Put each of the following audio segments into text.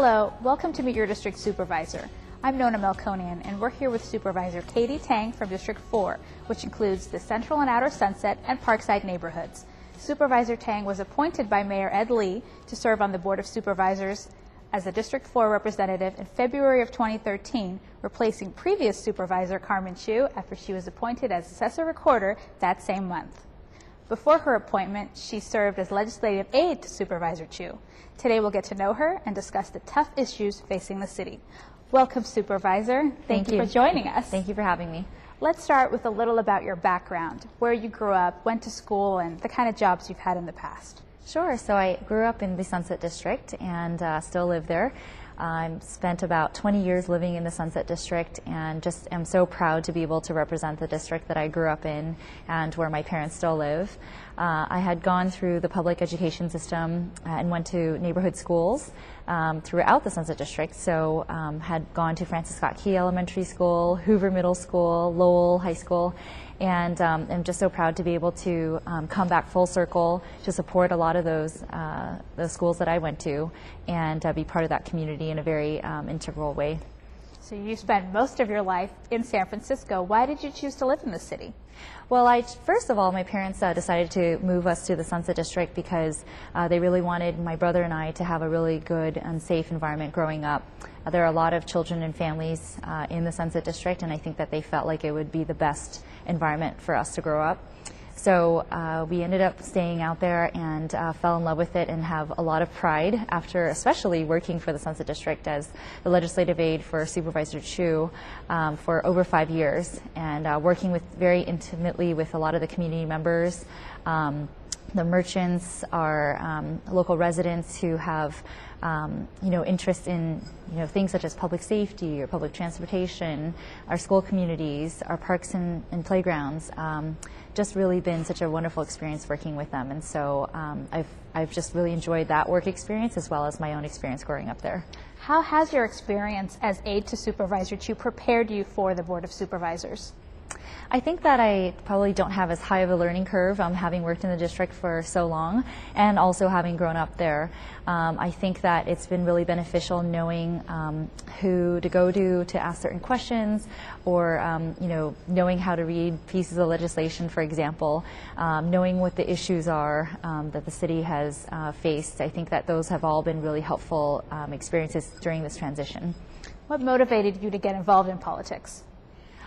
Hello, welcome to Meet Your District Supervisor. I'm Nona Melkonian, and we're here with Supervisor Katie Tang from District 4, which includes the Central and Outer Sunset and Parkside neighborhoods. Supervisor Tang was appointed by Mayor Ed Lee to serve on the Board of Supervisors as a District 4 representative in February of 2013, replacing previous Supervisor Carmen Chu after she was appointed as Assessor Recorder that same month. Before her appointment, she served as legislative aide to Supervisor Chu. Today we'll get to know her and discuss the tough issues facing the city. Welcome, Supervisor. Thank, Thank you. you. for joining us. Thank you for having me. Let's start with a little about your background, where you grew up, went to school, and the kind of jobs you've had in the past. Sure. So I grew up in the Sunset District and uh, still live there. I spent about 20 years living in the Sunset District and just am so proud to be able to represent the district that I grew up in and where my parents still live. Uh, I had gone through the public education system uh, and went to neighborhood schools um, throughout the Sunset District. So um, had gone to Francis Scott Key Elementary School, Hoover Middle School, Lowell High School, and um, I'm just so proud to be able to um, come back full circle to support a lot of those uh, the schools that I went to and uh, be part of that community in a very um, integral way. So you spent most of your life in San Francisco. Why did you choose to live in the city? Well, I first of all, my parents uh, decided to move us to the Sunset District because uh, they really wanted my brother and I to have a really good and safe environment growing up. Uh, there are a lot of children and families uh, in the Sunset District, and I think that they felt like it would be the best environment for us to grow up. So uh, we ended up staying out there and uh, fell in love with it and have a lot of pride after, especially working for the Sunset District as the legislative aide for Supervisor Chu um, for over five years and uh, working with very intimately with a lot of the community members. Um, the merchants are um, local residents who have um, you know interest in you know things such as public safety or public transportation, our school communities, our parks and, and playgrounds. Um, just really been such a wonderful experience working with them, and so um, I've I've just really enjoyed that work experience as well as my own experience growing up there. How has your experience as aide to Supervisor Chu prepared you for the Board of Supervisors? I think that I probably don't have as high of a learning curve, um, having worked in the district for so long, and also having grown up there. Um, I think that it's been really beneficial knowing um, who to go to to ask certain questions, or um, you know, knowing how to read pieces of legislation, for example, um, knowing what the issues are um, that the city has uh, faced. I think that those have all been really helpful experiences during this transition. What motivated you to get involved in politics?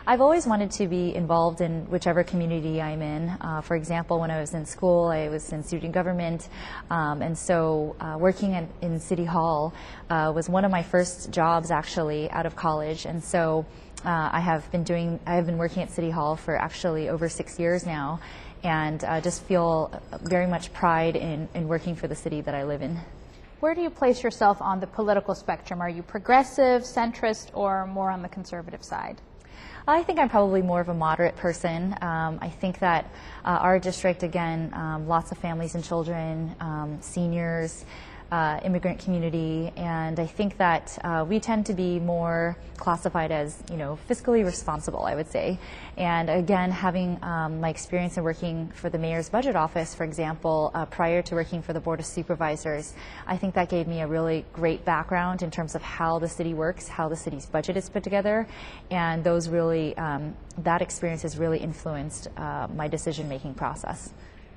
I've always wanted to be involved in whichever community I'm in. Uh, for example, when I was in school, I was in student government, um, and so uh, working in, in, City Hall uh, was one of my first jobs actually out of college, and so uh, I have been doing. I have been working at City Hall for actually over six years now, and uh, just feel very much pride in, in working for the city that I live in. Where do you place yourself on the political spectrum? Are you progressive, centrist, or more on the conservative side? I think I'm probably more of a moderate person. Um, I think that uh, our district, again, um, lots of families and children, um, seniors, uh, immigrant community, and I think that uh, we tend to be more classified as, you know, fiscally responsible, I would say. And again, having um, my experience in working for the mayor's budget office, for example, uh, prior to working for the board of supervisors, I think that gave me a really great background in terms of how the city works, how the city's budget is put together, and those really, um, that experience has really influenced uh, my decision-making process.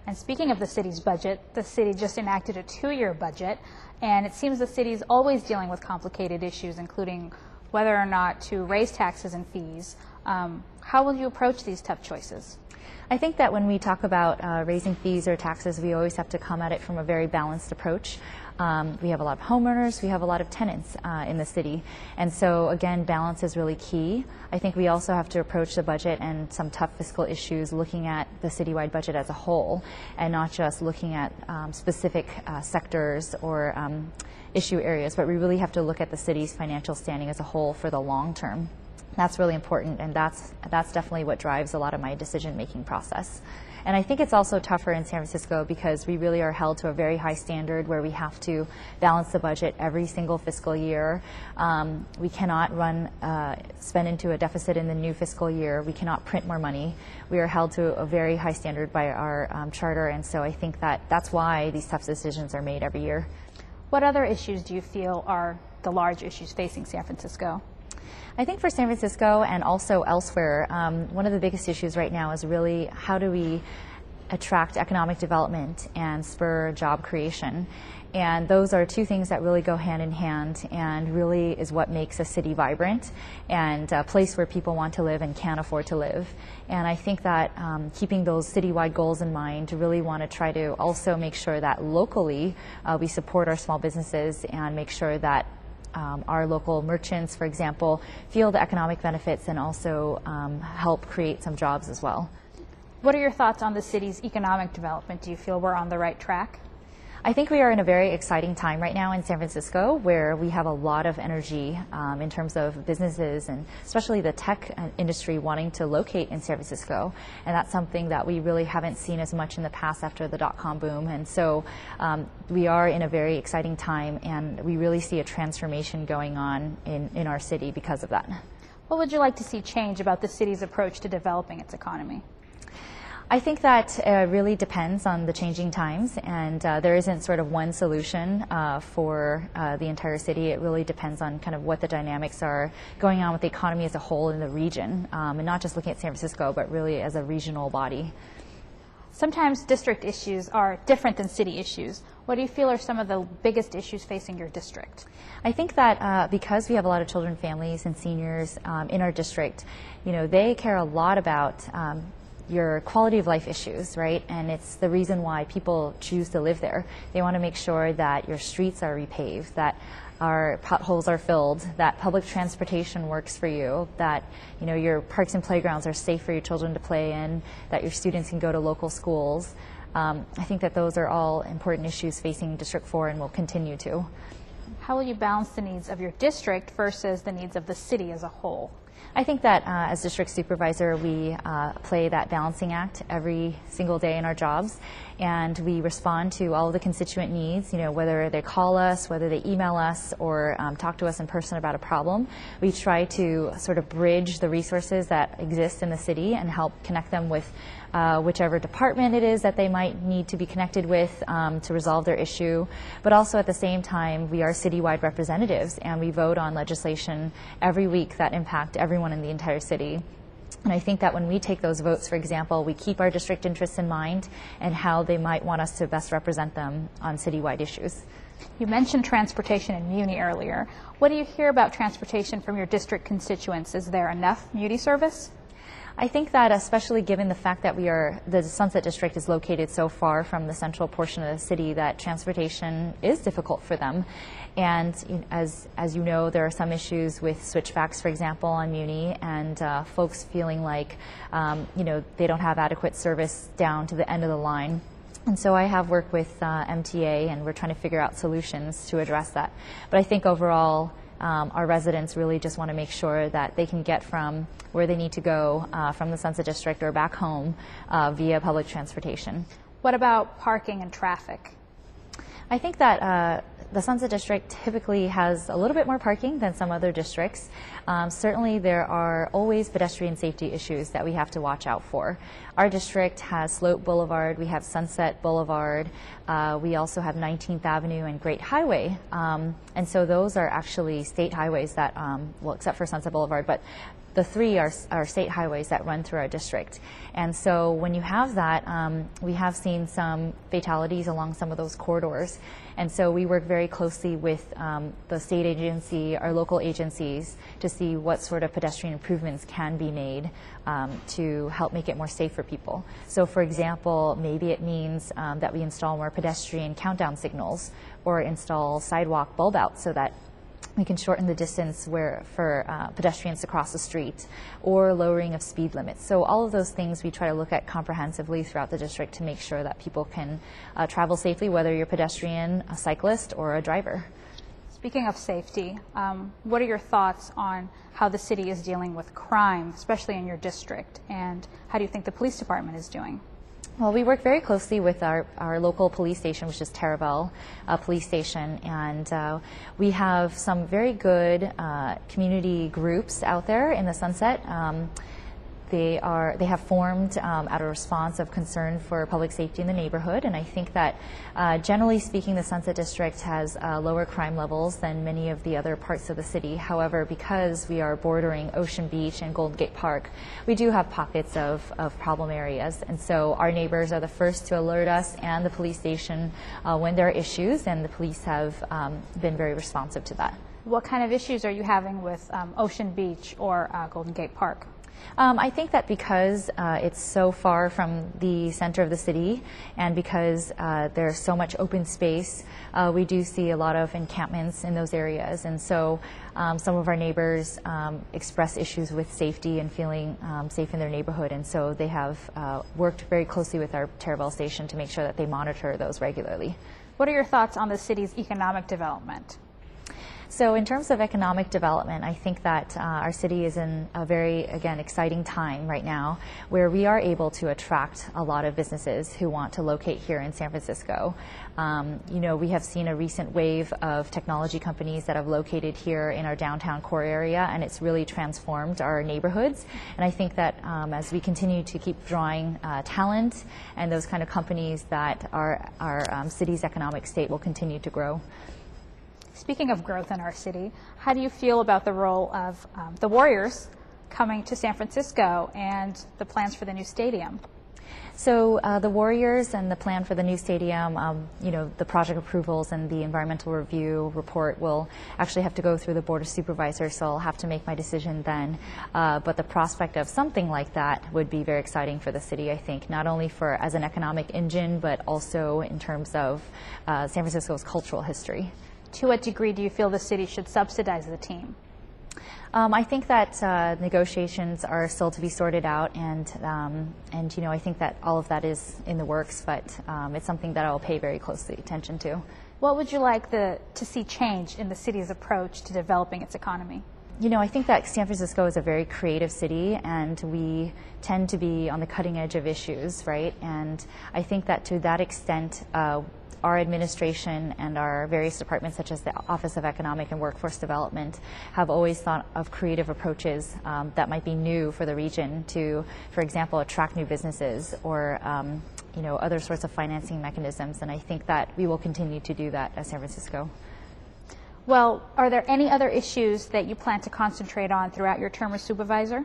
And speaking of the city's budget, the city just enacted a two-year budget, and it seems the city is always dealing with complicated issues, including whether or not to raise taxes and fees. Um, how will you approach these tough choices? I think that when we talk about uh, raising fees or taxes, we always have to come at it from a very balanced approach. Um, we have a lot of homeowners, we have a lot of tenants uh, in the city. And so, again, balance is really key. I think we also have to approach the budget and some tough fiscal issues looking at the citywide budget as a whole and not just looking at um, specific uh, sectors or um, issue areas, but we really have to look at the city's financial standing as a whole for the long term. That's really important, and that's, that's definitely what drives a lot of my decision making process. And I think it's also tougher in San Francisco because we really are held to a very high standard where we have to balance the budget every single fiscal year. Um, we cannot run, uh, spend into a deficit in the new fiscal year. We cannot print more money. We are held to a very high standard by our um, charter, and so I think that that's why these tough decisions are made every year. What other issues do you feel are the large issues facing San Francisco? I think for San Francisco and also elsewhere, um, one of the biggest issues right now is really how do we attract economic development and spur job creation. And those are two things that really go hand in hand and really is what makes a city vibrant and a place where people want to live and can afford to live. And I think that um, keeping those citywide goals in mind, really want to try to also make sure that locally uh, we support our small businesses and make sure that um, our local merchants, for example, feel the economic benefits and also um, help create some jobs as well. What are your thoughts on the city's economic development? Do you feel we're on the right track? I think we are in a very exciting time right now in San Francisco where we have a lot of energy um, in terms of businesses and especially the tech uh, industry wanting to locate in San Francisco. And that's something that we really haven't seen as much in the past after the dot com boom. And so um, we are in a very exciting time and we really see a transformation going on in, in our city because of that. What would you like to see change about the city's approach to developing its economy? I think that uh, really depends on the changing times, and uh, there isn't sort of one solution uh, for uh, the entire city. It really depends on kind of what the dynamics are going on with the economy as a whole in the region, um, and not just looking at San Francisco, but really as a regional body. Sometimes district issues are different than city issues. What do you feel are some of the biggest issues facing your district? I think that uh, because we have a lot of children, families, and seniors um, in our district, you know, they care a lot about um, your quality of life issues, right? And it's the reason why people choose to live there. They want to make sure that your streets are repaved, that our potholes are filled, that public transportation works for you, that you know your parks and playgrounds are safe for your children to play in, that your students can go to local schools. Um, I think that those are all important issues facing District 4 and will continue to. How will you balance the needs of your district versus the needs of the city as a whole? I think that uh, as district supervisor, we uh, play that balancing act every single day in our jobs, and we respond to all of the constituent needs. You know, whether they call us, whether they email us, or um, talk to us in person about a problem. We try to sort of bridge the resources that exist in the city and help connect them with uh, whichever department it is that they might need to be connected with um, to resolve their issue. But also at the same time, we are citywide representatives and we vote on legislation every week that impact everyone in the entire city. And I think that when we take those votes, for example, we keep our district interests in mind and how they might want us to best represent them on citywide issues. You mentioned transportation in Muni earlier. What do you hear about transportation from your district constituents? Is there enough Muni service? I think that especially given the fact that we are the Sunset District is located so far from the central portion of the city that transportation is difficult for them. And as as you know, there are some issues with switchbacks, for example, on Muni, and uh, folks feeling like um, you know they don't have adequate service down to the end of the line. And so I have worked with uh, MTA, and we're trying to figure out solutions to address that. But I think overall um, our residents really just want to make sure that they can get from where they need to go uh, from the Sunset District or back home uh, via public transportation. What about parking and traffic? I think that uh, the Sunset District typically has a little bit more parking than some other districts. Um, certainly, there are always pedestrian safety issues that we have to watch out for. Our district has Sloat Boulevard, we have Sunset Boulevard, uh, we also have 19th Avenue and Great Highway. Um, and so those are actually state highways that, um, well, except for Sunset Boulevard, but the three are, are state highways that run through our district. And so when you have that, um, we have seen some fatalities along some of those corridors. And so we work very closely with um, the state agency, our local agencies, to see what sort of pedestrian improvements can be made um, to help make it more safe for people. So, for example, maybe it means um, that we install more pedestrian countdown signals or install sidewalk bulb outs so that we can shorten the distance where for uh, pedestrians to cross the street or lowering of speed limits. So all of those things we try to look at comprehensively throughout the district to make sure that people can uh, travel safely, whether you're a pedestrian, a cyclist, or a driver. Speaking of safety, um, what are your thoughts on how the city is dealing with crime, especially in your district, and how do you think the police department is doing? Well, we work very closely with our, our local police station, which is Taraval uh, Police Station, and uh, we have some very good uh, community groups out there in the Sunset. Um, they are they have formed um, out of response of concern for public safety in the neighborhood, and I think that uh, generally speaking, the Sunset District has uh, lower crime levels than many of the other parts of the city. However, because we are bordering Ocean Beach and Golden Gate Park, we do have pockets of, of problem areas, and so our neighbors are the first to alert us and the police station uh, when there are issues, and the police have um, been very responsive to that. What kind of issues are you having with um, Ocean Beach or uh, Golden Gate Park? Um, I think that because uh, it's so far from the center of the city and because uh, there's so much open space, uh, we do see a lot of encampments in those areas. And so um, some of our neighbors um, express issues with safety and feeling um, safe in their neighborhood. And so they have uh, worked very closely with our Taraval station to make sure that they monitor those regularly. What are your thoughts on the city's economic development? So, in terms of economic development, I think that uh, our city is in a very, again, exciting time right now where we are able to attract a lot of businesses who want to locate here in San Francisco. Um, you know, we have seen a recent wave of technology companies that have located here in our downtown core area, and it's really transformed our neighborhoods. And I think that um, as we continue to keep drawing uh, talent and those kind of companies, that our, our um, city's economic state will continue to grow. Speaking of growth in our city, how do you feel about the role of um, the Warriors coming to San Francisco and the plans for the new stadium? So uh, the Warriors and the plan for the new stadium, um, you know, the project approvals and the environmental review report will actually have to go through the board of supervisors. So I'll have to make my decision then. Uh, but the prospect of something like that would be very exciting for the city. I think not only for as an economic engine, but also in terms of uh, San Francisco's cultural history to what degree do you feel the city should subsidize the team? Um, I think that uh, negotiations are still to be sorted out, and um, and you know I think that all of that is in the works, but um, it's something that I will pay very closely attention to. What would you like the, to see change in the city's approach to developing its economy? You know, I think that San Francisco is a very creative city, and we tend to be on the cutting edge of issues, right? And I think that to that extent. Uh, our administration and our various departments, such as the Office of Economic and Workforce Development, have always thought of creative approaches um, that might be new for the region to, for example, attract new businesses or um, you know other sorts of financing mechanisms. And I think that we will continue to do that at San Francisco. Well, are there any other issues that you plan to concentrate on throughout your term as supervisor?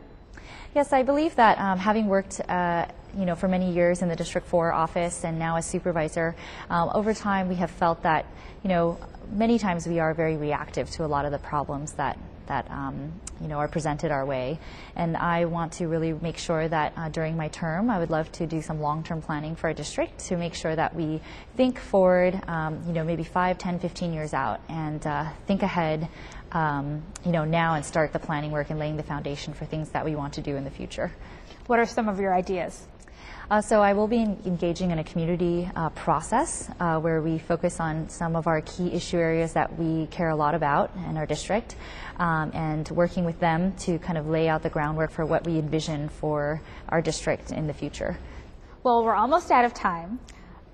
Yes, I believe that um, having worked uh, you know, for many years in the District 4 office and now as supervisor, um, over time we have felt that, you know, many times we are very reactive to a lot of the problems that that um, you know are presented our way. And I want to really make sure that uh, during my term, I would love to do some long-term planning for our district to make sure that we think forward, um, you know, maybe 5, 10, 15 years out, and uh, think ahead. Um, you know, now and start the planning work and laying the foundation for things that we want to do in the future. What are some of your ideas? Uh, so I will be engaging in a community uh, process uh, where we focus on some of our key issue areas that we care a lot about in our district um, and working with them to kind of lay out the groundwork for what we envision for our district in the future. Well, we're almost out of time.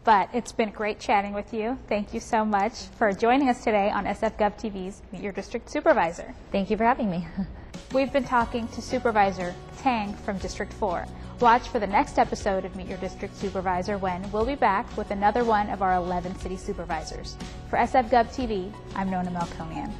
But it's been great chatting with you. Thank you so much for joining us today on SFGov TV's Meet Your District Supervisor. Thank you for having me. We've been talking to Supervisor Tang from District 4. Watch for the next episode of Meet Your District Supervisor when we'll be back with another one of our 11 city supervisors. For SFGov TV, I'm Nona Melkonian.